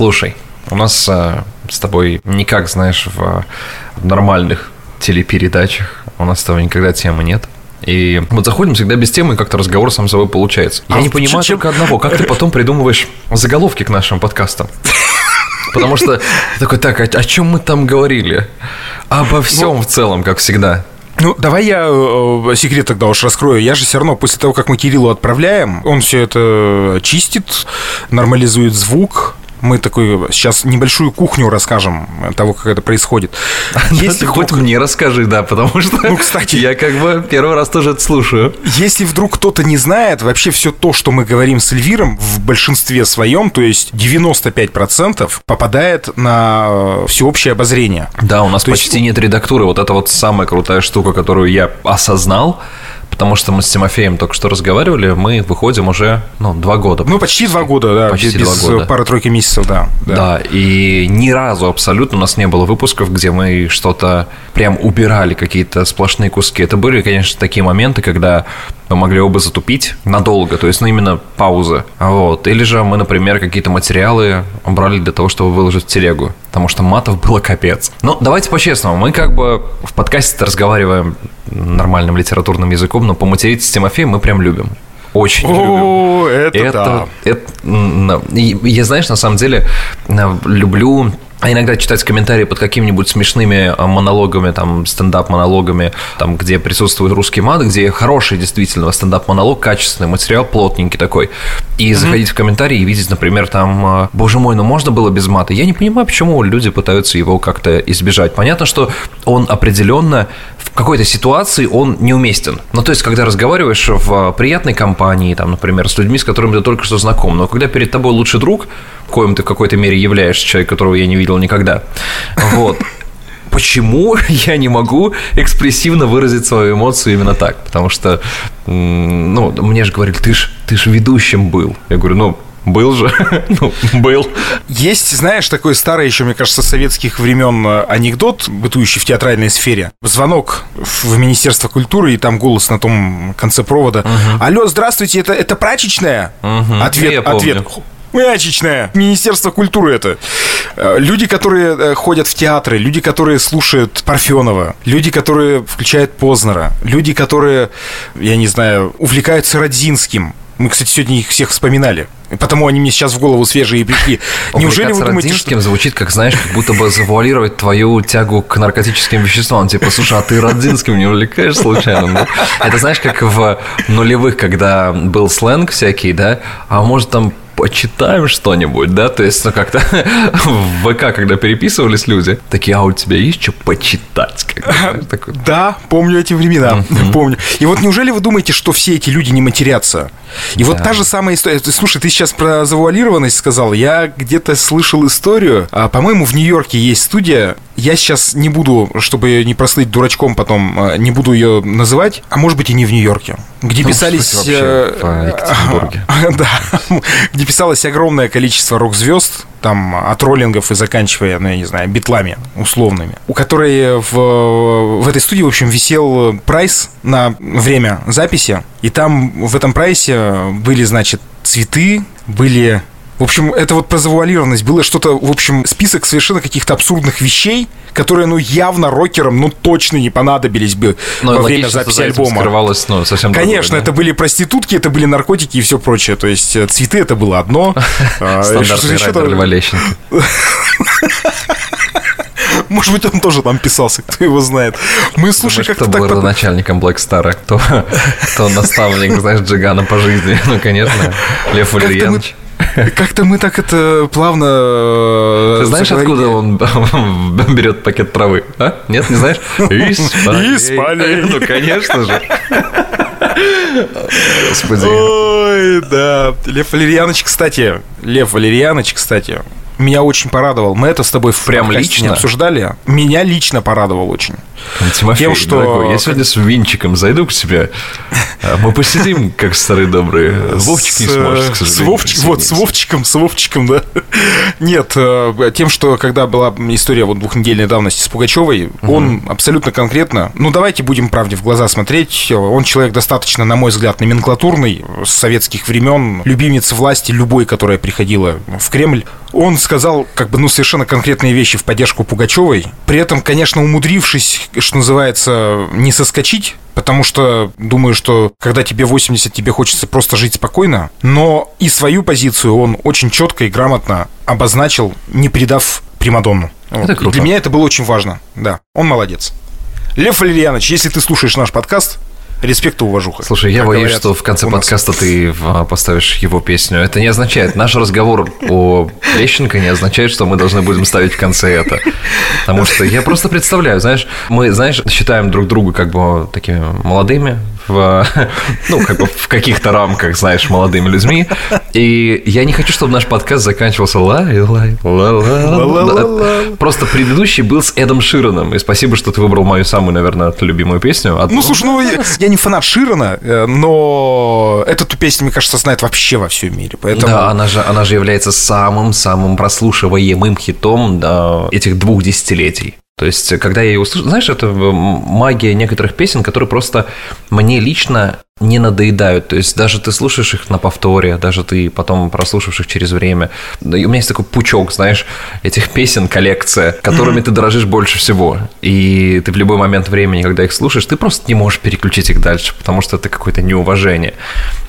Слушай, у нас а, с тобой никак, знаешь, в, в нормальных телепередачах у нас с тобой никогда темы нет. И мы заходим всегда без темы, и как-то разговор сам собой получается. Я А не понимаю чем- только одного, как ты потом придумываешь заголовки к нашим подкастам? Потому что такой, так, о чем мы там говорили? Обо всем в целом, как всегда. Ну, давай я э, секрет тогда уж раскрою. Я же все равно после того, как мы Кириллу отправляем, он все это чистит, нормализует звук. Мы такой сейчас небольшую кухню расскажем того, как это происходит. Если Если ты хоть вдруг, мне расскажи, да, потому что Ну, кстати. я как бы первый раз тоже это слушаю. если вдруг кто-то не знает, вообще все то, что мы говорим с Эльвиром, в большинстве своем, то есть 95% попадает на э, всеобщее обозрение. Да, у нас То есть- почти нет редактуры. Вот это вот самая крутая штука, которую я осознал, потому что мы с Тимофеем только что разговаривали, мы выходим уже, ну, два года. Ну, почти два года, да, Почти без два года. пары-тройки месяцев, да. Да. и ни разу абсолютно у нас не было выпусков, где мы что-то прям убирали, какие-то сплошные куски. Это были, конечно, такие моменты, когда мы могли оба затупить надолго, то есть, ну, именно паузы. Вот. Или же мы, например, какие-то материалы брали для того, чтобы выложить в телегу, потому что матов было капец. Ну, давайте по-честному, мы как бы в подкасте разговариваем нормальным литературным языком, но поматериться с Тимофеем мы прям любим. Очень любим. О, это, Это, да. это, я, знаешь, на самом деле э, люблю а иногда читать комментарии под какими-нибудь смешными а, монологами, там, стендап-монологами, там, где присутствует русский мат, где хороший действительно стендап-монолог, качественный материал, плотненький такой, и заходить в комментарии и видеть, например, там, а, боже мой, ну можно было без мата? Я не понимаю, почему люди пытаются его как-то избежать. Понятно, что он определенно в какой-то ситуации он неуместен. Ну, то есть, когда разговариваешь в приятной компании, там, например, с людьми, с которыми ты только что знаком, но когда перед тобой лучший друг, коим ты в какой-то мере являешься, человек, которого я не видел никогда, вот, почему я не могу экспрессивно выразить свою эмоцию именно так? Потому что, ну, мне же говорили, ты ж, ты ж ведущим был. Я говорю, ну, был же, ну, был. Есть, знаешь, такой старый еще, мне кажется, советских времен э, анекдот, бытующий в театральной сфере. Звонок в Министерство культуры, и там голос на том конце провода. Алло, здравствуйте, это, это прачечная? Мгм. Я Ответ, помню. Прачечная. Министерство культуры это. Э, Люди, которые э, ходят в театры, люди, которые слушают Парфенова, люди, которые включают Познера, люди, которые, я не знаю, увлекаются Родзинским. Мы, кстати, сегодня их всех вспоминали. И Потому они мне сейчас в голову свежие и пришли. Неужели вы думаете, что... Звучит, как, знаешь, как будто бы завуалировать твою тягу к наркотическим веществам. Типа, слушай, а ты Родзинским не увлекаешь случайно? Ну, это знаешь, как в нулевых, когда был сленг всякий, да? А может там почитаем что-нибудь, да? То есть, ну, как-то в ВК, когда переписывались люди, такие, а у тебя есть что почитать? Такой. Да, помню эти времена, помню. И вот неужели вы думаете, что все эти люди не матерятся? И вот та же самая история. Слушай, ты сейчас про завуалированность сказал. Я где-то слышал историю. А, по-моему, в Нью-Йорке есть студия. Я сейчас не буду, чтобы не прослыть дурачком потом, а, не буду ее называть. А может быть и не в Нью-Йорке. Где Ну, писались... вообще э, в Екатеринбурге. Да, где писалось огромное количество рок-звезд, там от роллингов и заканчивая, ну, я не знаю, битлами условными, у которой в, в этой студии, в общем, висел прайс на время записи, и там в этом прайсе были, значит, цветы, были... В общем, это вот про завуалированность. Было что-то, в общем, список совершенно каких-то абсурдных вещей, которые, ну, явно рокерам, ну, точно не понадобились бы Ну, во время записи альбома. скрывалось, ну, совсем другое, Конечно, да? это были проститутки, это были наркотики и все прочее. То есть э, цветы это было одно. а, Стандартный райдер Льва. Может быть, он тоже там писался, кто его знает. Мы, слушай, как-то кто так... был под- родоначальником Black Star, а кто, кто наставник, знаешь, Джигана по жизни. Ну, конечно, Лев Как-то мы. как-то мы так это плавно... э, Ты знаешь, откуда он берет пакет травы? А? Нет, не знаешь? Из полей. Ну, конечно же. Господи. Ой, да. Лев Валерьянович, кстати, Лев Валерьянович, кстати, меня очень порадовал. Мы это с тобой в Прям лично? обсуждали. Меня лично порадовал очень. Тимофей, Тем, что- дорогой, я сегодня с винчиком зайду к тебе. А Мы посидим, как старые добрые. Вовчик не сможет, к сожалению. С вот, с Вовчиком, с Вовчиком, да. Нет, э, тем, что когда была история вот двухнедельной давности с Пугачевой, угу. он абсолютно конкретно, ну давайте будем правде в глаза смотреть, он человек достаточно, на мой взгляд, номенклатурный, с советских времен, любимец власти любой, которая приходила в Кремль. Он сказал, как бы, ну, совершенно конкретные вещи в поддержку Пугачевой, при этом, конечно, умудрившись, что называется, не соскочить потому что думаю, что когда тебе 80, тебе хочется просто жить спокойно, но и свою позицию он очень четко и грамотно обозначил, не предав Примадонну. Это вот. круто. И для меня это было очень важно, да. Он молодец. Лев Валерьянович, если ты слушаешь наш подкаст, Респект и уважуха. Слушай, я боюсь, говорят, что в конце подкаста ты поставишь его песню. Это не означает, наш разговор о Лещенко не означает, что мы должны будем ставить в конце это. Потому что я просто представляю, знаешь, мы, знаешь, считаем друг друга как бы такими молодыми, в, ну, как бы в каких-то рамках, знаешь, молодыми людьми. И я не хочу, чтобы наш подкаст заканчивался лай, лай, ла ла Просто предыдущий был с Эдом Широном. И спасибо, что ты выбрал мою самую, наверное, любимую песню. Ну, слушай, ну, я, я не фанат Широна, э, но эту песню, мне кажется, знает вообще во всем мире. Поэтому... Да, она же, она же является самым-самым прослушиваемым хитом да, этих двух десятилетий. То есть, когда я ее услышал, знаешь, это магия некоторых песен, которые просто мне лично не надоедают. То есть, даже ты слушаешь их на повторе, даже ты потом прослушавших их через время. И у меня есть такой пучок, знаешь, этих песен, коллекция, которыми mm-hmm. ты дорожишь больше всего. И ты в любой момент времени, когда их слушаешь, ты просто не можешь переключить их дальше, потому что это какое-то неуважение.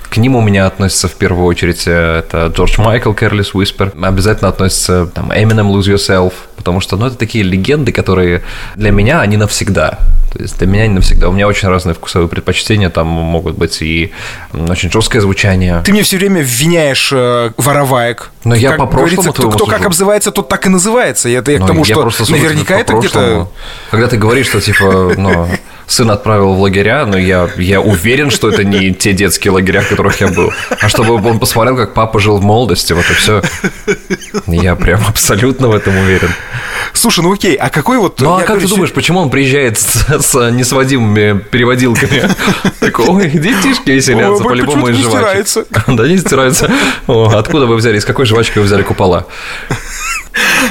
К ним у меня относится в первую очередь э, это Джордж Майкл, Careless Whisper. Обязательно относится там Eminem, Lose Yourself, потому что, ну, это такие легенды, которые для меня, они навсегда. То есть для меня они навсегда. У меня очень разные вкусовые предпочтения, там могут быть и очень жесткое звучание. Ты мне все время обвиняешь э, вороваек. Но я по прошлому кто, кто как обзывается, тот так и называется. Это я к тому, что наверняка это где-то... Когда ты говоришь, что типа, ну, сын отправил в лагеря, но я, я уверен, что это не те детские лагеря, в которых я был. А чтобы он посмотрел, как папа жил в молодости, вот и все. Я прям абсолютно в этом уверен. Слушай, ну окей, а какой вот... Ну а как ты думаешь, почему он приезжает с, с несводимыми переводилками? Такой, ой, детишки веселятся, по-любому из жвачек. Да, не стираются. Откуда вы взяли, из какой жвачки вы взяли купола?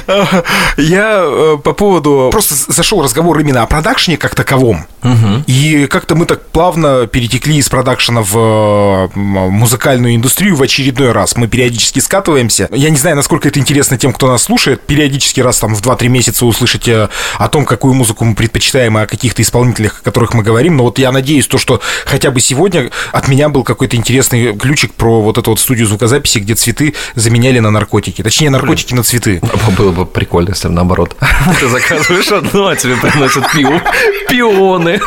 Я э, по поводу... Просто зашел разговор именно о продакшне как таковом. Угу. И как-то мы так плавно перетекли из продакшена в э, музыкальную индустрию в очередной раз. Мы периодически скатываемся. Я не знаю, насколько это интересно тем, кто нас слушает. Периодически раз там в 2-3 месяца услышите о том, какую музыку мы предпочитаем, и о каких-то исполнителях, о которых мы говорим. Но вот я надеюсь, то, что хотя бы сегодня от меня был какой-то интересный ключик про вот эту вот студию звукозаписи, где цветы заменяли на наркотики. Точнее, наркотики на цветы. Было бы прикольно, если наоборот. Ты заказываешь одно, а тебе приносят пиво. Пионы.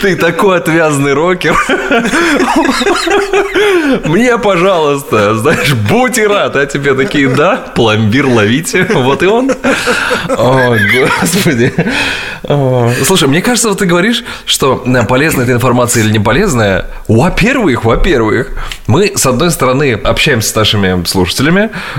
Ты такой отвязный рокер. Мне, пожалуйста, знаешь, будь и рад. А тебе такие, да, пломбир ловите. Вот и он. О, господи. Слушай, мне кажется, вот ты говоришь, что э, полезная эта информация или не полезная. Во-первых, во-первых, мы, с одной стороны, общаемся с нашими слушателями,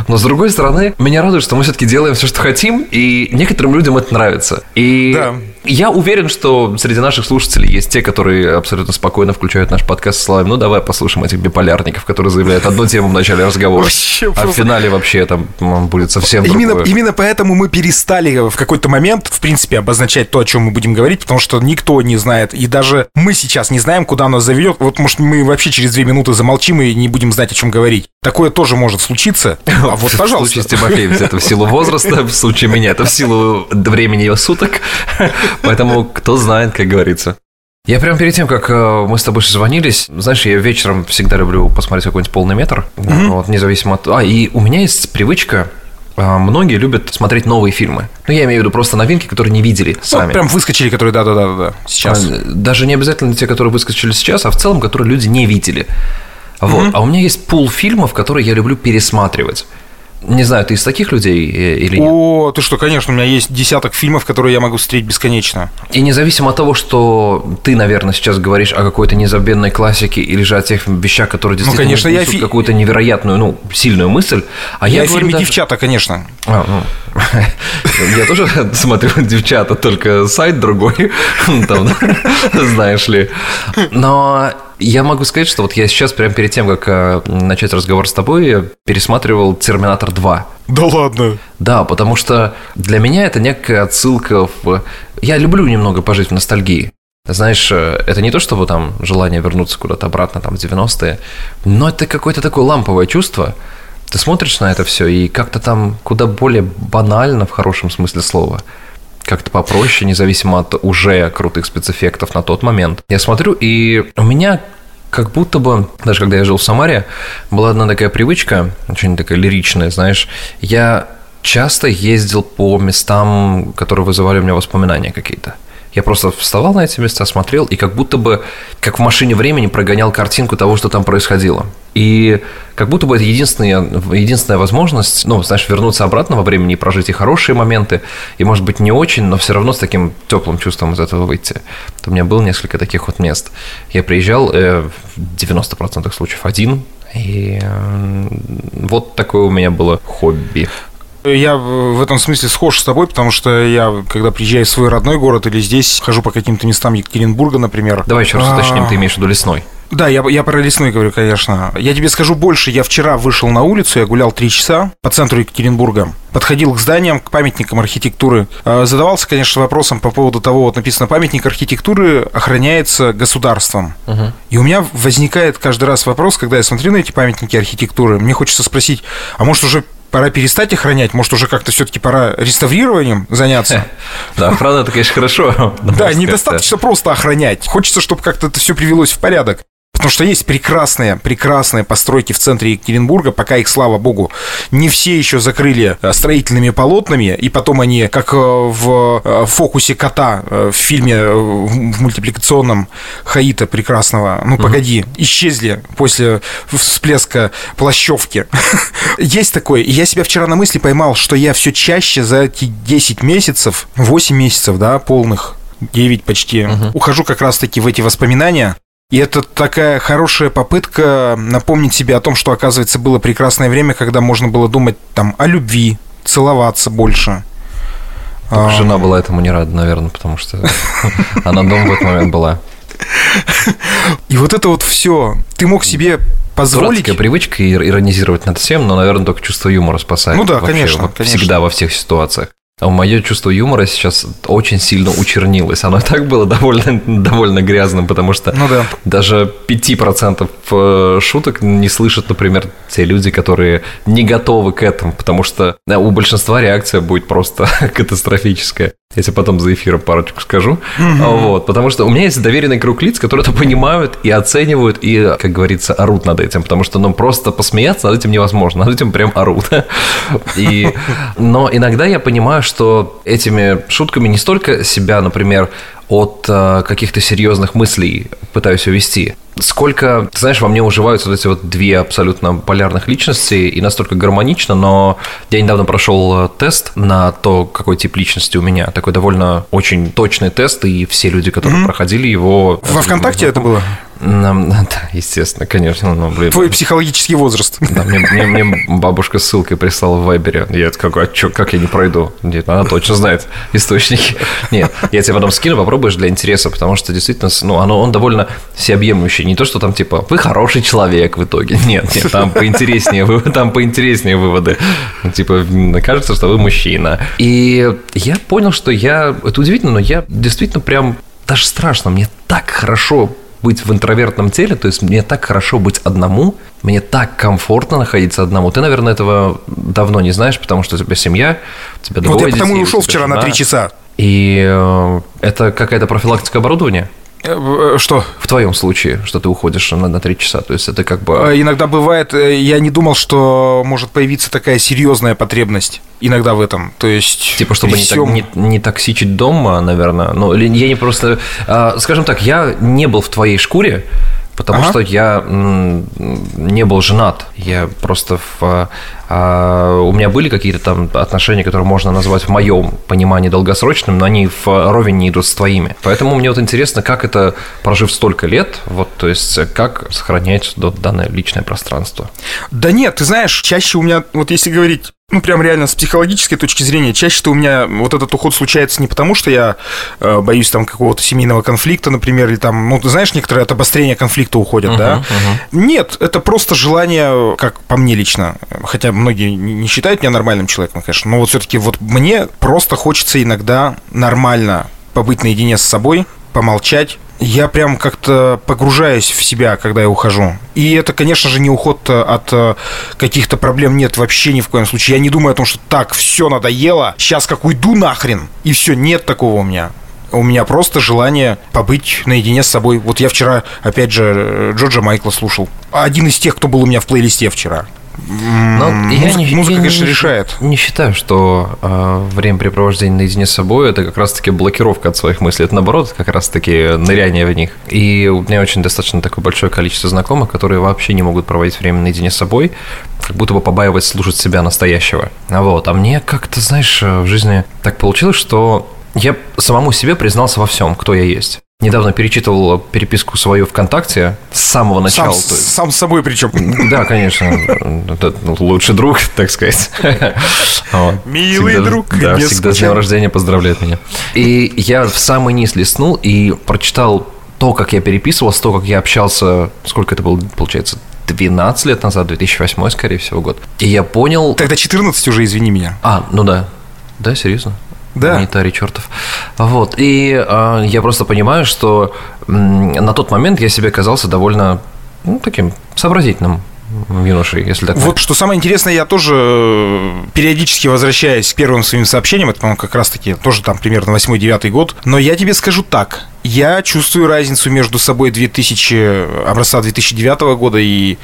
но с другой стороны, меня радует, что мы все-таки делаем все, что хотим, и некоторым людям это нравится. И да. Я уверен, что среди наших слушателей есть те, которые абсолютно спокойно включают наш подкаст с словами «Ну, давай послушаем этих биполярников, которые заявляют одну тему в начале разговора, вообще, а в финале вообще там будет совсем именно, другое». Именно поэтому мы перестали в какой-то момент, в принципе, обозначать то, о чем мы будем говорить, потому что никто не знает, и даже мы сейчас не знаем, куда нас заведет. Вот, может, мы вообще через две минуты замолчим и не будем знать, о чем говорить. Такое тоже может случиться. А вот, пожалуйста. В случае с это в силу возраста, в случае меня это в силу времени и суток. Поэтому кто знает, как говорится. Я прям перед тем, как э, мы с тобой созвонились, знаешь, я вечером всегда люблю посмотреть какой-нибудь полный метр, mm-hmm. вот, независимо от... А, и у меня есть привычка э, Многие любят смотреть новые фильмы. Ну, я имею в виду просто новинки, которые не видели ну, сами. Ну, прям выскочили, которые да-да-да, сейчас. А, даже не обязательно те, которые выскочили сейчас, а в целом, которые люди не видели. Вот. Mm-hmm. А у меня есть пул фильмов, которые я люблю пересматривать. Не знаю, ты из таких людей э, или нет? О, ты что, конечно, у меня есть десяток фильмов, которые я могу смотреть бесконечно. И независимо от того, что ты, наверное, сейчас говоришь о какой-то незабвенной классике или же о тех вещах, которые ну, действительно ну, конечно, я фи... какую-то невероятную, ну, сильную мысль, а я, я фильме даже... «Девчата», конечно. А, ну, я тоже смотрю «Девчата», только сайт другой, там, знаешь ли. Но я могу сказать, что вот я сейчас, прямо перед тем, как э, начать разговор с тобой, пересматривал «Терминатор 2». Да ладно? Да, потому что для меня это некая отсылка в... Я люблю немного пожить в ностальгии. Знаешь, э, это не то, чтобы там желание вернуться куда-то обратно, там, в 90-е, но это какое-то такое ламповое чувство. Ты смотришь на это все, и как-то там куда более банально, в хорошем смысле слова – как-то попроще, независимо от уже крутых спецэффектов на тот момент. Я смотрю, и у меня как будто бы, даже когда я жил в Самаре, была одна такая привычка, очень такая лиричная, знаешь, я часто ездил по местам, которые вызывали у меня воспоминания какие-то. Я просто вставал на эти места, смотрел, и как будто бы, как в машине времени, прогонял картинку того, что там происходило. И как будто бы это единственная, единственная возможность, ну, знаешь, вернуться обратно во времени и прожить и хорошие моменты, и, может быть, не очень, но все равно с таким теплым чувством из этого выйти. То у меня было несколько таких вот мест. Я приезжал э, в 90% случаев один, и э, вот такое у меня было хобби. Я в этом смысле схож с тобой, потому что я, когда приезжаю в свой родной город или здесь, хожу по каким-то местам Екатеринбурга, например. Давай еще раз уточним, ты имеешь в виду лесной. Да, я, я про лесной говорю, конечно. Я тебе скажу больше. Я вчера вышел на улицу, я гулял три часа по центру Екатеринбурга. Подходил к зданиям, к памятникам архитектуры. А, задавался, конечно, вопросом по поводу того, вот написано, памятник архитектуры охраняется государством. Угу. И у меня возникает каждый раз вопрос, когда я смотрю на эти памятники архитектуры, мне хочется спросить, а может уже пора перестать охранять, может, уже как-то все-таки пора реставрированием заняться. Да, охрана это, конечно, хорошо. Да, недостаточно просто охранять. Хочется, чтобы как-то это все привелось в порядок. Потому что есть прекрасные, прекрасные постройки в центре Екатеринбурга, пока их, слава богу, не все еще закрыли э, строительными полотнами, и потом они, как э, в э, фокусе кота в фильме в мультипликационном Хаита прекрасного, ну, погоди, исчезли после всплеска плащевки. Есть такое. И я себя вчера на мысли поймал, что я все чаще за эти 10 месяцев, 8 месяцев, да, полных, 9 почти, ухожу как раз-таки в эти воспоминания, и это такая хорошая попытка напомнить себе о том, что, оказывается, было прекрасное время, когда можно было думать там о любви, целоваться больше. А... Жена была этому не рада, наверное, потому что она дома в этот момент была. И вот это вот все. Ты мог себе позволить... Дурацкая привычка иронизировать над всем, но, наверное, только чувство юмора спасает. Ну да, конечно, конечно. Всегда во всех ситуациях. А мое чувство юмора сейчас очень сильно учернилось. Оно так было довольно, довольно грязным, потому что ну да. даже 5% э, шуток не слышат, например, те люди, которые не готовы к этому, потому что у большинства реакция будет просто катастрофическая. Я тебе потом за эфиром парочку скажу. Угу. Вот, потому что у меня есть доверенный круг лиц, которые это понимают и оценивают, и, как говорится, орут над этим. Потому что, ну, просто посмеяться над этим невозможно. Над этим прям орут. И, но иногда я понимаю, что этими шутками не столько себя, например, от э, каких-то серьезных мыслей пытаюсь увести. Сколько, ты знаешь, во мне уживаются вот эти вот две абсолютно полярных личности и настолько гармонично, но я недавно прошел э, тест на то, какой тип личности у меня. Такой довольно очень точный тест, и все люди, которые mm-hmm. проходили его... Во ВКонтакте это было? Да, естественно, конечно. Но, блин, Твой психологический возраст. Да, мне, мне, мне бабушка ссылкой прислала в Вайбере. Я как, а чё, как я не пройду? Нет, она точно знает источники. Нет, я тебе потом скину, попробуешь для интереса, потому что действительно, ну, оно, он довольно всеобъемлющий. Не то, что там типа, вы хороший человек в итоге. Нет, нет, там поинтереснее, там поинтереснее выводы. Типа, кажется, что вы мужчина. И я понял, что я, это удивительно, но я действительно прям даже страшно, мне так хорошо быть в интровертном теле, то есть мне так хорошо быть одному, мне так комфортно находиться одному. Ты, наверное, этого давно не знаешь, потому что у тебя семья, у тебя двое Вот я потому и ушел вчера жена. на три часа. И э, это какая-то профилактика оборудования? Э, что? В твоем случае, что ты уходишь на, на 3 часа. То есть это как бы... Э, иногда бывает, я не думал, что может появиться такая серьезная потребность иногда в этом. То есть... Типа, чтобы не, всем... так, не, не токсичить дома, наверное. Ну, я не просто... А, скажем так, я не был в твоей шкуре, Потому ага. что я не был женат. Я просто в, а, у меня были какие-то там отношения, которые можно назвать в моем понимании долгосрочным, но они в ровень не идут с твоими. Поэтому мне вот интересно, как это, прожив столько лет, вот, то есть как сохранять данное личное пространство. Да нет, ты знаешь, чаще у меня, вот если говорить ну, прям реально с психологической точки зрения, чаще-то у меня вот этот уход случается не потому, что я э, боюсь там какого-то семейного конфликта, например, или там, ну, ты знаешь, некоторые от обострения конфликта уходят, uh-huh, да? Uh-huh. Нет, это просто желание, как по мне лично, хотя многие не считают меня нормальным человеком, конечно, но вот все-таки вот мне просто хочется иногда нормально побыть наедине с собой, помолчать, я прям как-то погружаюсь в себя, когда я ухожу. И это, конечно же, не уход от э, каких-то проблем нет вообще ни в коем случае. Я не думаю о том, что так, все надоело, сейчас как уйду нахрен, и все, нет такого у меня. У меня просто желание побыть наедине с собой. Вот я вчера, опять же, э, Джорджа Майкла слушал. Один из тех, кто был у меня в плейлисте вчера. Но я музыка, не, музыка, я конечно, не, решает. Не считаю, что э, времяпрепровождение наедине с собой это как раз-таки блокировка от своих мыслей. Это наоборот, как раз-таки ныряние в них. И у меня очень достаточно такое большое количество знакомых, которые вообще не могут проводить время наедине с собой, как будто бы побаиваясь слушать себя настоящего. Вот. А мне как-то, знаешь, в жизни так получилось, что я самому себе признался во всем, кто я есть. Недавно перечитывал переписку свою ВКонтакте с самого начала. Сам, сам с собой причем. Да, конечно. Лучший друг, так сказать. Милый всегда, друг. Да, всегда с днем рождения поздравляет меня. И я в самый низ листнул и прочитал то, как я переписывался, то, как я общался, сколько это было, получается, 12 лет назад, 2008, скорее всего, год. И я понял... Тогда 14 уже, извини меня. А, ну да. Да, серьезно? Да. Гуманитарий чертов. Вот. И э, я просто понимаю, что э, на тот момент я себе казался довольно ну, таким сообразительным юношей, если так. Вот что самое интересное, я тоже э, периодически возвращаюсь к первым своим сообщениям, это, по-моему, как раз-таки тоже там примерно 8-9 год, но я тебе скажу так, я чувствую разницу между собой 2000, образца 2009 года и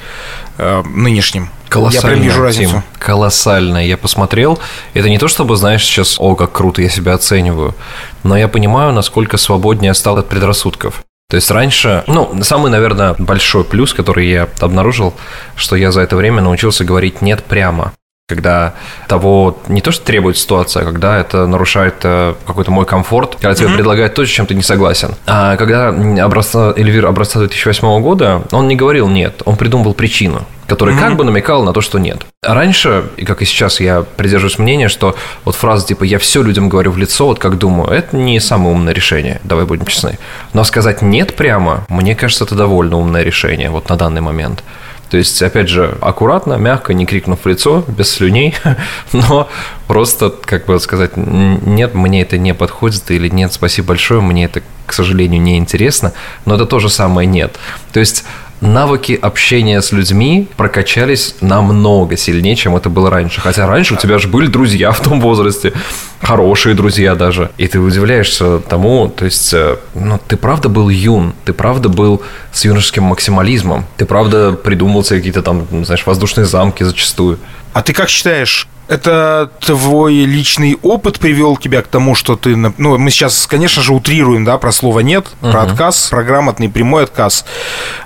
э, нынешним. Колоссальная, я прям вижу разницу. Тим, колоссальная. Я посмотрел. Это не то, чтобы, знаешь, сейчас, о, как круто я себя оцениваю, но я понимаю, насколько свободнее стал от предрассудков. То есть раньше, ну, самый, наверное, большой плюс, который я обнаружил, что я за это время научился говорить «нет» прямо когда того не то, что требует ситуация, а когда это нарушает э, какой-то мой комфорт, когда тебе mm-hmm. предлагают то, с чем ты не согласен. А когда образца, Эльвир образца 2008 года, он не говорил «нет», он придумал причину который mm-hmm. как бы намекал на то, что нет. А раньше, и как и сейчас, я придерживаюсь мнения, что вот фраза типа «я все людям говорю в лицо, вот как думаю», это не самое умное решение, давай будем честны. Но сказать «нет» прямо, мне кажется, это довольно умное решение вот на данный момент. То есть, опять же, аккуратно, мягко, не крикнув в лицо, без слюней, но просто, как бы сказать, нет, мне это не подходит, или нет, спасибо большое, мне это, к сожалению, не интересно, но это то же самое нет. То есть, навыки общения с людьми прокачались намного сильнее, чем это было раньше. Хотя раньше у тебя же были друзья в том возрасте, хорошие друзья даже. И ты удивляешься тому, то есть, э, ну, ты правда был юн, ты правда был с юношеским максимализмом, ты правда придумал себе какие-то там, знаешь, воздушные замки зачастую. А ты как считаешь, это твой личный опыт привел тебя к тому, что ты... Ну, мы сейчас, конечно же, утрируем, да, про слово «нет», uh-huh. про отказ, про грамотный прямой отказ.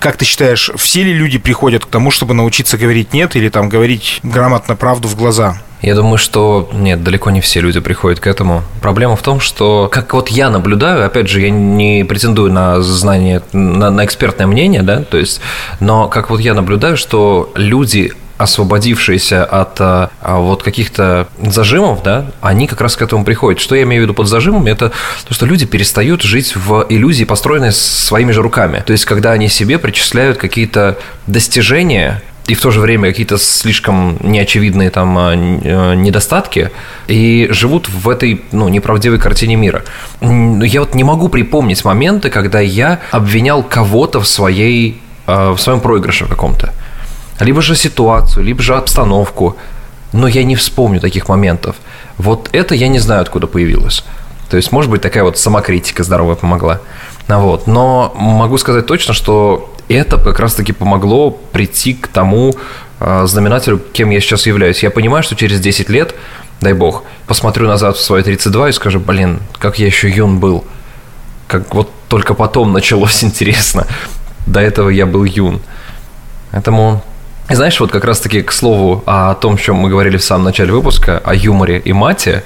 Как ты считаешь, все ли люди приходят к тому, чтобы научиться говорить «нет» или там говорить грамотно правду в глаза? Я думаю, что нет, далеко не все люди приходят к этому. Проблема в том, что, как вот я наблюдаю, опять же, я не претендую на знание, на, на экспертное мнение, да, то есть, но как вот я наблюдаю, что люди освободившиеся от а, а, вот каких-то зажимов, да, они как раз к этому приходят. Что я имею в виду под зажимами? Это то, что люди перестают жить в иллюзии, построенной своими же руками. То есть, когда они себе причисляют какие-то достижения, и в то же время какие-то слишком неочевидные там а, а, недостатки и живут в этой ну, неправдивой картине мира. Я вот не могу припомнить моменты, когда я обвинял кого-то в своей в своем проигрыше каком-то либо же ситуацию, либо же обстановку. Но я не вспомню таких моментов. Вот это я не знаю, откуда появилось. То есть, может быть, такая вот самокритика здоровая помогла. Вот. Но могу сказать точно, что это как раз-таки помогло прийти к тому э, знаменателю, кем я сейчас являюсь. Я понимаю, что через 10 лет, дай бог, посмотрю назад в свои 32 и скажу, блин, как я еще юн был. Как вот только потом началось интересно До этого я был юн. Поэтому знаешь, вот как раз-таки к слову о том, о чем мы говорили в самом начале выпуска, о юморе и мате,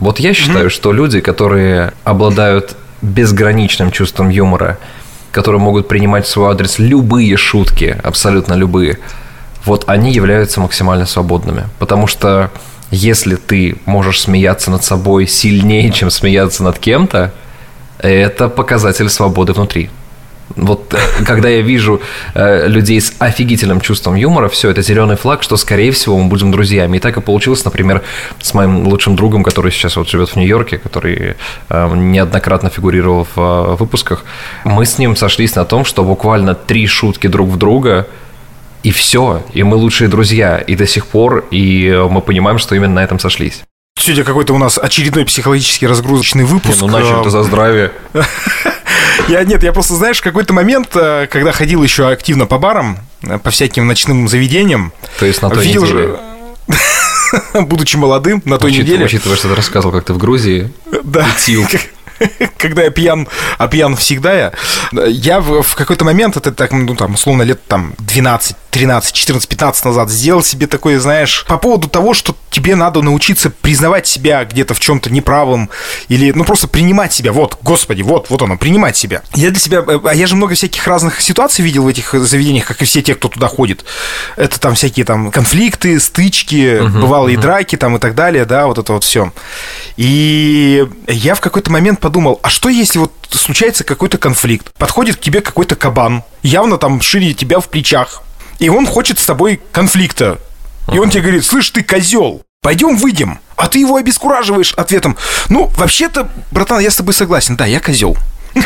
вот я считаю, mm-hmm. что люди, которые обладают безграничным чувством юмора, которые могут принимать в свой адрес любые шутки, абсолютно любые, вот они являются максимально свободными. Потому что если ты можешь смеяться над собой сильнее, чем смеяться над кем-то, это показатель свободы внутри. Вот когда я вижу э, людей с офигительным чувством юмора, все, это зеленый флаг, что, скорее всего, мы будем друзьями. И так и получилось, например, с моим лучшим другом, который сейчас вот живет в Нью-Йорке, который э, неоднократно фигурировал в э, выпусках. Мы с ним сошлись на том, что буквально три шутки друг в друга и все, и мы лучшие друзья, и до сих пор, и э, мы понимаем, что именно на этом сошлись. Сегодня какой-то у нас очередной психологический разгрузочный выпуск. Не, ну начали-то за здравие. Я нет, я просто, знаешь, в какой-то момент, э, когда ходил еще активно по барам, э, по всяким ночным заведениям. То есть на той видел неделе. будучи молодым на той Учит, неделе. Учитывая, что ты рассказывал, как ты в Грузии да. когда я пьян, а пьян всегда я, я в, в какой-то момент, это так, ну, там, условно, лет там 12, 13, 14, 15 назад сделал себе такое, знаешь, по поводу того, что тебе надо научиться признавать себя где-то в чем-то неправым или, ну, просто принимать себя. Вот, господи, вот, вот оно, принимать себя. Я для себя, э, а я же много всяких разных ситуаций видел в этих заведениях, как и все те, кто туда ходит. Это там всякие там конфликты, стычки, uh-huh, бывалые uh-huh. драки там и так далее, да, вот это вот все. И я в какой-то момент подумал, а что если вот случается какой-то конфликт, подходит к тебе какой-то кабан, явно там шире тебя в плечах, и он хочет с тобой конфликта. И он тебе говорит, слышь, ты козел, пойдем выйдем. А ты его обескураживаешь ответом, ну, вообще-то, братан, я с тобой согласен, да, я козел.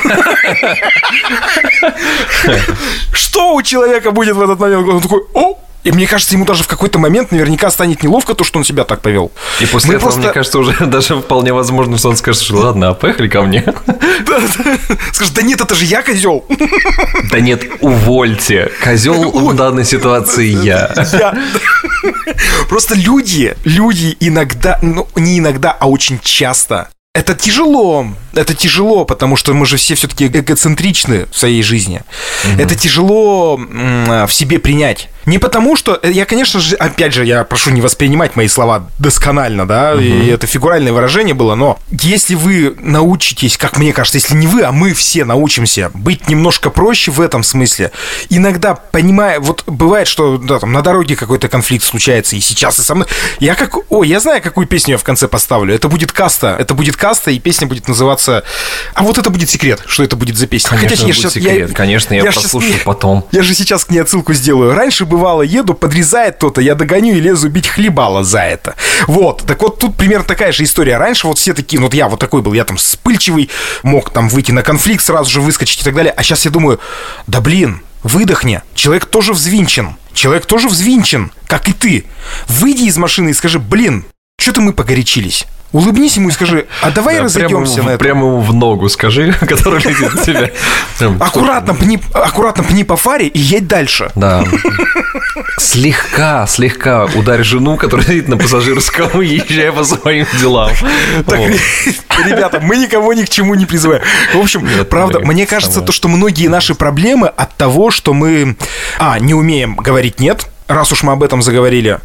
Что у человека будет в этот момент? Он такой, о, и мне кажется, ему даже в какой-то момент наверняка станет неловко то, что он себя так повел. И после Мы этого, просто... мне кажется, уже даже вполне возможно, что он скажет, что ладно, а поехали ко мне. Скажет, да нет, это же я козел. Да нет, увольте. Козел в данной ситуации я. Просто люди, люди иногда, ну не иногда, а очень часто это тяжело. Это тяжело, потому что мы же все все-таки эгоцентричны в своей жизни. Угу. Это тяжело в себе принять. Не потому что, э, я, конечно же, опять же, я прошу не воспринимать мои слова досконально, да, угу. и это фигуральное выражение было, но если вы научитесь, как мне кажется, если не вы, а мы все научимся быть немножко проще в этом смысле, иногда понимая, вот бывает, что да, там на дороге какой-то конфликт случается, и сейчас и со мной, я как, о, я знаю, какую песню я в конце поставлю, это будет каста, это будет каста, и песня будет называться, а вот это будет секрет, что это будет за песня. Конечно, Хотя, я сейчас, секрет. Я, конечно, я, я послушаю сейчас, потом. Я же сейчас к ней отсылку сделаю. Раньше был бывало еду, подрезает кто-то, я догоню и лезу бить хлебала за это. Вот. Так вот, тут примерно такая же история. Раньше вот все такие, ну вот я вот такой был, я там вспыльчивый, мог там выйти на конфликт, сразу же выскочить и так далее. А сейчас я думаю, да блин, выдохни, человек тоже взвинчен. Человек тоже взвинчен, как и ты. Выйди из машины и скажи, блин, что-то мы погорячились. Улыбнись ему и скажи, а давай да, разойдемся прямо, на это. Прямо ему в ногу скажи, который на тебя. Аккуратно пни, аккуратно пни по фаре и едь дальше. Да. Слегка, слегка ударь жену, которая сидит на пассажирском, езжая по своим делам. Так, ребята, мы никого ни к чему не призываем. В общем, Нет, правда, мне кажется, то, что многие наши проблемы от того, что мы, а, не умеем говорить «нет», раз уж мы об этом заговорили,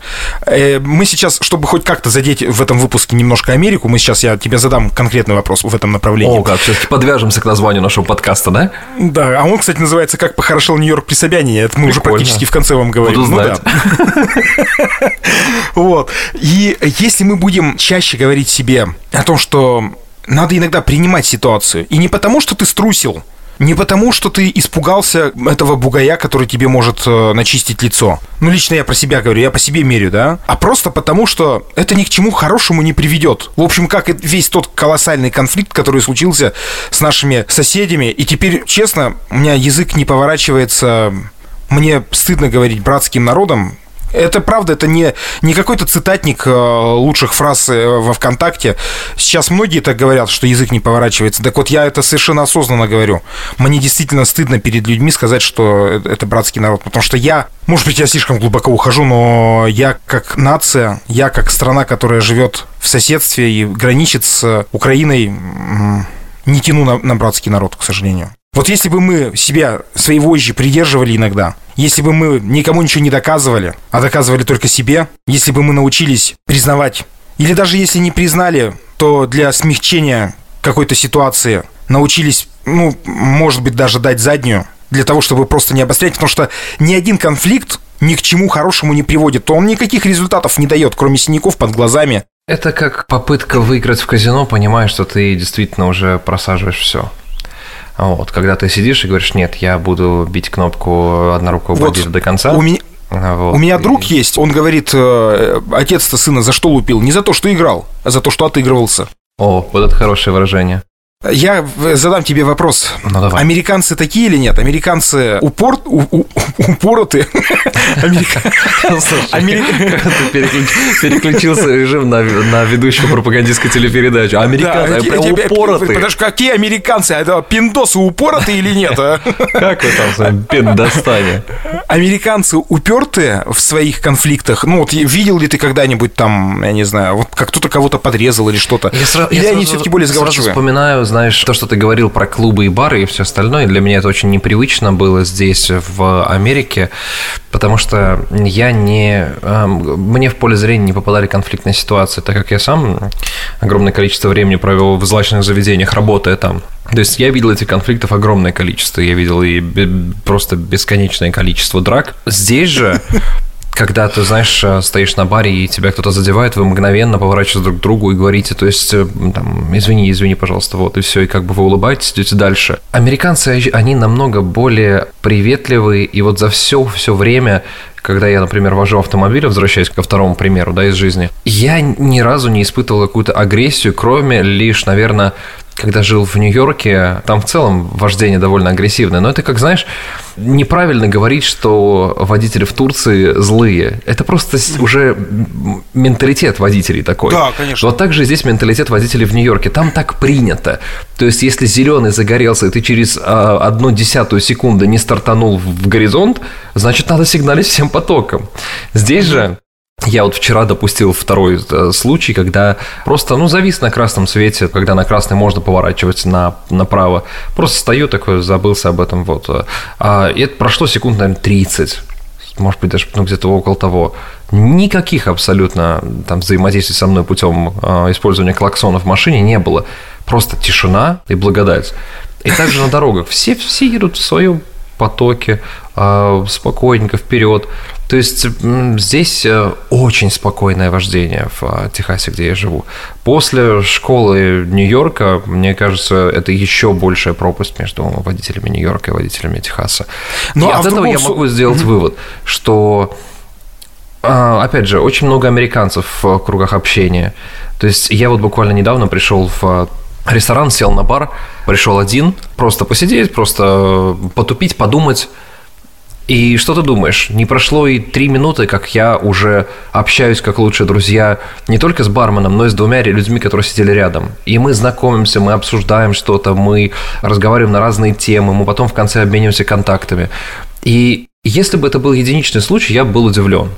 э, мы сейчас, чтобы хоть как-то задеть в этом выпуске немножко Америку, мы сейчас, я тебе задам конкретный вопрос в этом направлении. О, как, все-таки подвяжемся к названию нашего подкаста, да? Да, а он, кстати, называется «Как похорошел Нью-Йорк при Собянине». Это мы Прикольно. уже практически в конце вам говорим. Буду знать. Ну, да. Вот. И если мы будем чаще говорить себе о том, что надо иногда принимать ситуацию, и не потому, что ты струсил, не потому, что ты испугался этого бугая, который тебе может э, начистить лицо. Ну, лично я про себя говорю, я по себе мерю, да? А просто потому, что это ни к чему хорошему не приведет. В общем, как и весь тот колоссальный конфликт, который случился с нашими соседями. И теперь, честно, у меня язык не поворачивается мне стыдно говорить братским народом, это правда, это не, не какой-то цитатник э, лучших фраз э, во ВКонтакте. Сейчас многие так говорят, что язык не поворачивается. Так вот, я это совершенно осознанно говорю. Мне действительно стыдно перед людьми сказать, что это братский народ. Потому что я, может быть, я слишком глубоко ухожу, но я как нация, я как страна, которая живет в соседстве и граничит с Украиной, не тяну на, на братский народ, к сожалению. Вот если бы мы себя, свои вожжи придерживали иногда, если бы мы никому ничего не доказывали, а доказывали только себе, если бы мы научились признавать, или даже если не признали, то для смягчения какой-то ситуации научились, ну, может быть, даже дать заднюю, для того, чтобы просто не обострять, потому что ни один конфликт ни к чему хорошему не приводит, то он никаких результатов не дает, кроме синяков под глазами. Это как попытка выиграть в казино, понимая, что ты действительно уже просаживаешь все. Вот, когда ты сидишь и говоришь, нет, я буду бить кнопку однорукого вот бандита до конца. У меня, вот. У меня друг есть, он говорит, э, отец-то сына за что лупил? Не за то, что играл, а за то, что отыгрывался. О, вот это хорошее выражение. Я задам тебе вопрос. Ну, давай. Американцы такие или нет? Американцы упор... у, у, упороты? Переключился режим на, на ведущего пропагандистской телепередачи. Американцы прям упороты. Потому что какие американцы? Это пиндосы упороты или нет? А? Как вы там с пиндостане? Американцы упертые в своих конфликтах. Ну вот видел ли ты когда-нибудь там, я не знаю, вот как кто-то кого-то подрезал или что-то? Или они все-таки более сговорчивые? вспоминаю знаешь, то, что ты говорил про клубы и бары и все остальное, для меня это очень непривычно было здесь, в Америке, потому что я не... Мне в поле зрения не попадали конфликтные ситуации, так как я сам огромное количество времени провел в злачных заведениях, работая там. То есть я видел этих конфликтов огромное количество, я видел и просто бесконечное количество драк. Здесь же когда ты, знаешь, э, стоишь на баре и тебя кто-то задевает, вы мгновенно поворачиваетесь друг к другу и говорите, то есть, э, там, извини, извини, пожалуйста, вот, и все, и как бы вы улыбаетесь, идете дальше. Американцы, они намного более приветливые, и вот за все, все время когда я, например, вожу автомобиль, возвращаясь ко второму примеру, да, из жизни, я ни разу не испытывал какую-то агрессию, кроме лишь, наверное, когда жил в Нью-Йорке, там в целом вождение довольно агрессивное. Но это, как знаешь, неправильно говорить, что водители в Турции злые. Это просто уже менталитет водителей такой. Да, конечно. Вот так же здесь менталитет водителей в Нью-Йорке. Там так принято. То есть, если зеленый загорелся, и ты через а, одну десятую секунды не стартанул в горизонт, значит, надо сигналить всем потоком. Здесь же я вот вчера допустил второй э, случай, когда просто, ну, завис на красном свете, когда на красный можно поворачивать на, направо. Просто стою такой, забылся об этом, вот. А, и это прошло секунд, наверное, 30 может быть, даже ну, где-то около того. Никаких абсолютно там взаимодействий со мной путем э, использования клаксона в машине не было. Просто тишина и благодать. И также на дорогах. Все, все едут в своем потоке, э, спокойненько вперед. То есть здесь э, очень спокойное вождение в э, Техасе, где я живу. После школы Нью-Йорка, мне кажется, это еще большая пропасть между водителями Нью-Йорка и водителями Техаса. Ну, и а от этого я могу сделать mm-hmm. вывод, что а, опять же, очень много американцев в кругах общения. То есть я вот буквально недавно пришел в ресторан, сел на бар, пришел один, просто посидеть, просто потупить, подумать. И что ты думаешь? Не прошло и три минуты, как я уже общаюсь как лучшие друзья не только с барменом, но и с двумя людьми, которые сидели рядом. И мы знакомимся, мы обсуждаем что-то, мы разговариваем на разные темы, мы потом в конце обмениваемся контактами. И если бы это был единичный случай, я бы был удивлен.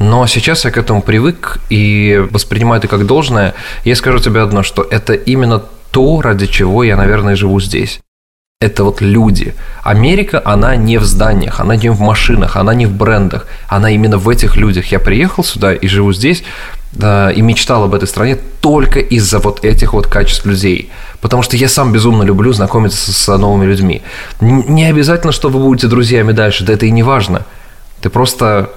Но сейчас я к этому привык и воспринимаю это как должное. Я скажу тебе одно, что это именно то, ради чего я, наверное, живу здесь это вот люди. Америка, она не в зданиях, она не в машинах, она не в брендах, она именно в этих людях. Я приехал сюда и живу здесь, и мечтал об этой стране только из-за вот этих вот качеств людей. Потому что я сам безумно люблю знакомиться с новыми людьми. Не обязательно, что вы будете друзьями дальше, да это и не важно. Ты просто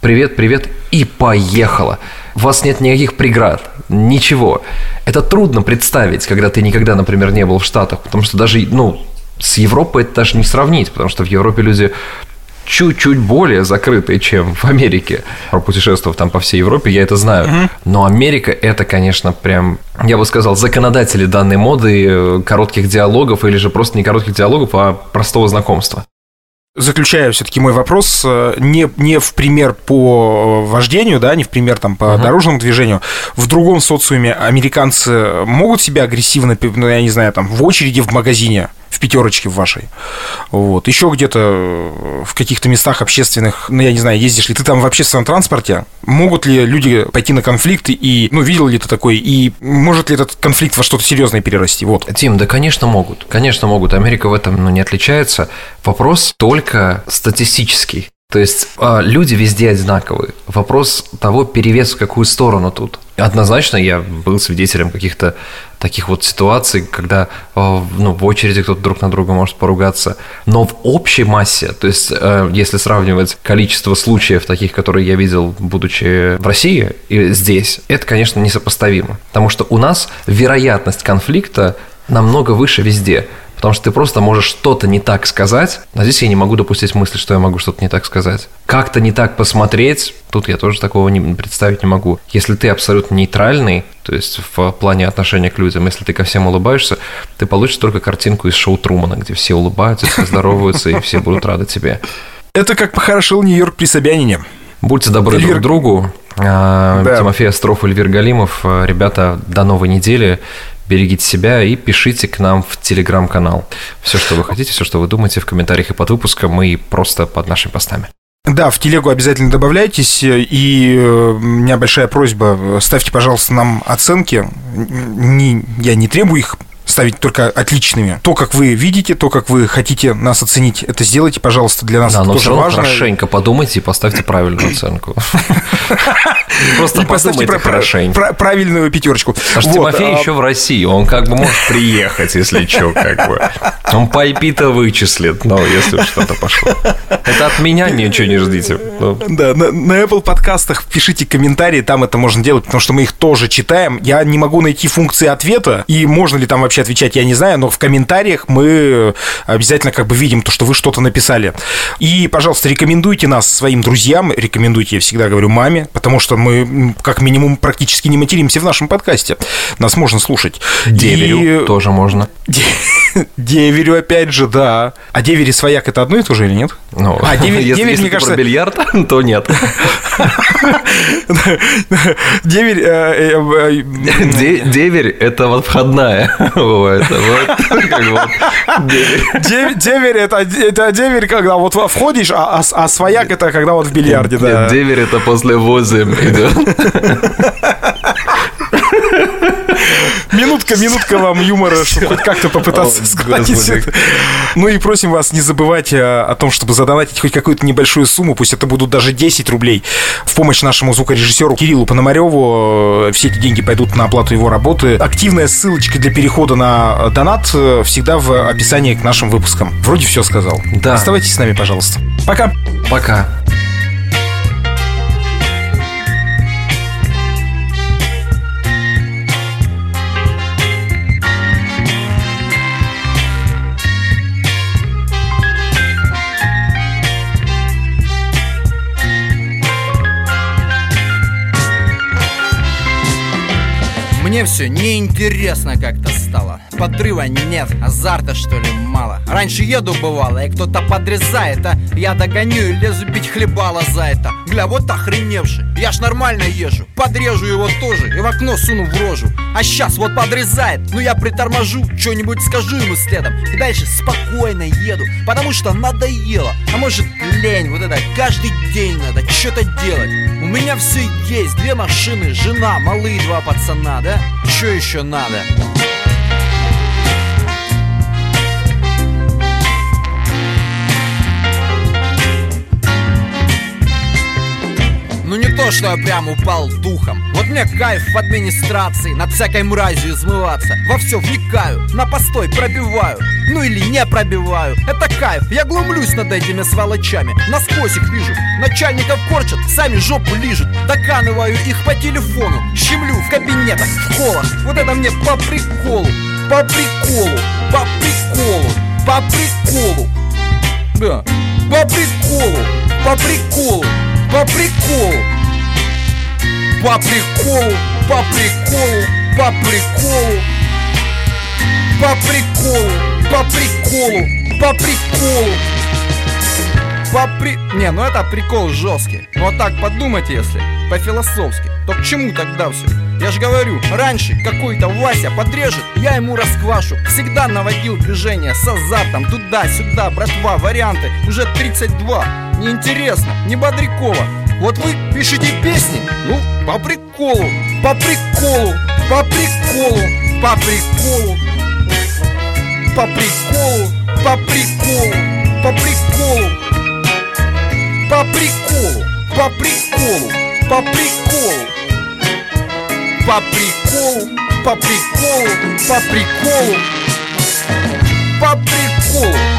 привет, привет и поехала. У вас нет никаких преград, ничего. Это трудно представить, когда ты никогда, например, не был в Штатах, потому что даже, ну, с Европой это даже не сравнить, потому что в Европе люди чуть-чуть более закрытые, чем в Америке. Путешествовав там по всей Европе, я это знаю. Но Америка это, конечно, прям, я бы сказал, законодатели данной моды э, коротких диалогов или же просто не коротких диалогов, а простого знакомства заключая все-таки мой вопрос э, не, не в пример по э, вождению, да, не в пример там по uh-huh. дорожному движению. В другом социуме американцы могут себя агрессивно, ну, я не знаю, там, в очереди в магазине в пятерочке в вашей. Вот. Еще где-то в каких-то местах общественных, ну, я не знаю, ездишь ли ты там в общественном транспорте, могут ли люди пойти на конфликт и, ну, видел ли ты такой, и может ли этот конфликт во что-то серьезное перерасти? Вот. Тим, да, конечно, могут. Конечно, могут. Америка в этом ну, не отличается. Вопрос только статистический. То есть а, люди везде одинаковые. Вопрос того, перевес в какую сторону тут. Однозначно я был свидетелем каких-то таких вот ситуаций, когда а, ну, в очереди кто-то друг на друга может поругаться. Но в общей массе, то есть а, если сравнивать количество случаев таких, которые я видел, будучи в России и здесь, это, конечно, несопоставимо. Потому что у нас вероятность конфликта намного выше везде. Потому что ты просто можешь что-то не так сказать, а здесь я не могу допустить мысли, что я могу что-то не так сказать. Как-то не так посмотреть, тут я тоже такого не представить не могу. Если ты абсолютно нейтральный, то есть в плане отношения к людям, если ты ко всем улыбаешься, ты получишь только картинку из шоу Трумана, где все улыбаются, все здороваются и все будут рады тебе. Это как похорошил Нью-Йорк при Собянине. Будьте добры Эльвир... друг другу. А, да. Тимофей Остров, Эльвир Галимов. Ребята, до новой недели берегите себя и пишите к нам в телеграм-канал. Все, что вы хотите, все, что вы думаете в комментариях и под выпуском, и просто под нашими постами. Да, в телегу обязательно добавляйтесь. И э, у меня большая просьба, ставьте, пожалуйста, нам оценки. Не, я не требую их ставить только отличными. То, как вы видите, то, как вы хотите нас оценить, это сделайте, пожалуйста, для нас да, это но тоже важно. хорошенько подумайте и поставьте правильную оценку. Просто подумайте хорошенько. Правильную пятерочку. Потому Тимофей а еще в России, он как бы может приехать, если что, как бы. Он по IP-то вычислит, но если что-то пошло. Это от меня ничего не ждите. Ну. Да, на Apple подкастах пишите комментарии, там это можно делать, потому что мы их тоже читаем. Я не могу найти функции ответа, и можно ли там вообще отвечать, я не знаю, но в комментариях мы обязательно как бы видим то, что вы что-то написали. И, пожалуйста, рекомендуйте нас своим друзьям, рекомендуйте, я всегда говорю, маме, потому что мы как минимум практически не материмся в нашем подкасте. Нас можно слушать. Деверю и... тоже можно. Деверю, опять же, да. А девери свояк это одно и то же или нет? Ну, а девер, если, деверь, если мне кажется... про бильярд, то нет. Деверь... Э, э, э, деверь – это вот входная бывает. Деверь – это деверь, когда вот входишь, а, а, а свояк – это когда вот в бильярде, да. Деверь – это после 8 идет. Минутка, минутка вам юмора, чтобы хоть как-то попытаться сгладить это. Ну и просим вас не забывать э, о том, чтобы задонатить хоть какую-то небольшую сумму, пусть это будут даже 10 рублей, в помощь нашему звукорежиссеру Кириллу Пономареву. Э, все эти деньги пойдут на оплату его работы. Активная ссылочка для перехода на донат э, всегда в описании к нашим выпускам. Вроде все сказал. Да. Оставайтесь с нами, пожалуйста. Пока. Пока. Мне все неинтересно как-то стало Подрыва нет, азарта что ли мало? Раньше еду бывало, и кто-то подрезает А я догоню и лезу бить хлебала за это. Гля, вот охреневший, я ж нормально езжу. Подрежу его тоже и в окно суну в рожу. А сейчас вот подрезает, ну я приторможу Что-нибудь скажу ему следом. И дальше спокойно еду, потому что надоело. А может лень, вот это каждый день надо что-то делать. У меня все есть, две машины, жена, малые два пацана, да? Что еще надо? То, что я прям упал духом. Вот мне кайф в администрации Над всякой мразью измываться. Во все вникаю, на постой пробиваю. Ну или не пробиваю. Это кайф, я глумлюсь над этими сволочами. Насквозь их вижу Начальников корчат, сами жопу лижут. Доканываю их по телефону Щемлю в кабинетах, в холлах. Вот это мне по приколу По приколу, по приколу По приколу. Да, по приколу, по приколу по приколу По приколу, по приколу, по приколу. По приколу, по приколу, по приколу. По при... Не, ну это прикол жесткий. Ну а так подумать, если по-философски, то к чему тогда все? Я же говорю, раньше какой-то Вася подрежет я ему расквашу. Всегда наводил движение с азартом Туда-сюда, братва, варианты. Уже 32, неинтересно, не Бодрякова Вот вы пишете песни, ну, по приколу По приколу, по приколу, по приколу. По приколу, по приколу, по приколу. По приколу, по приколу, по приколу. По приколу по приколу, по приколу, по приколу.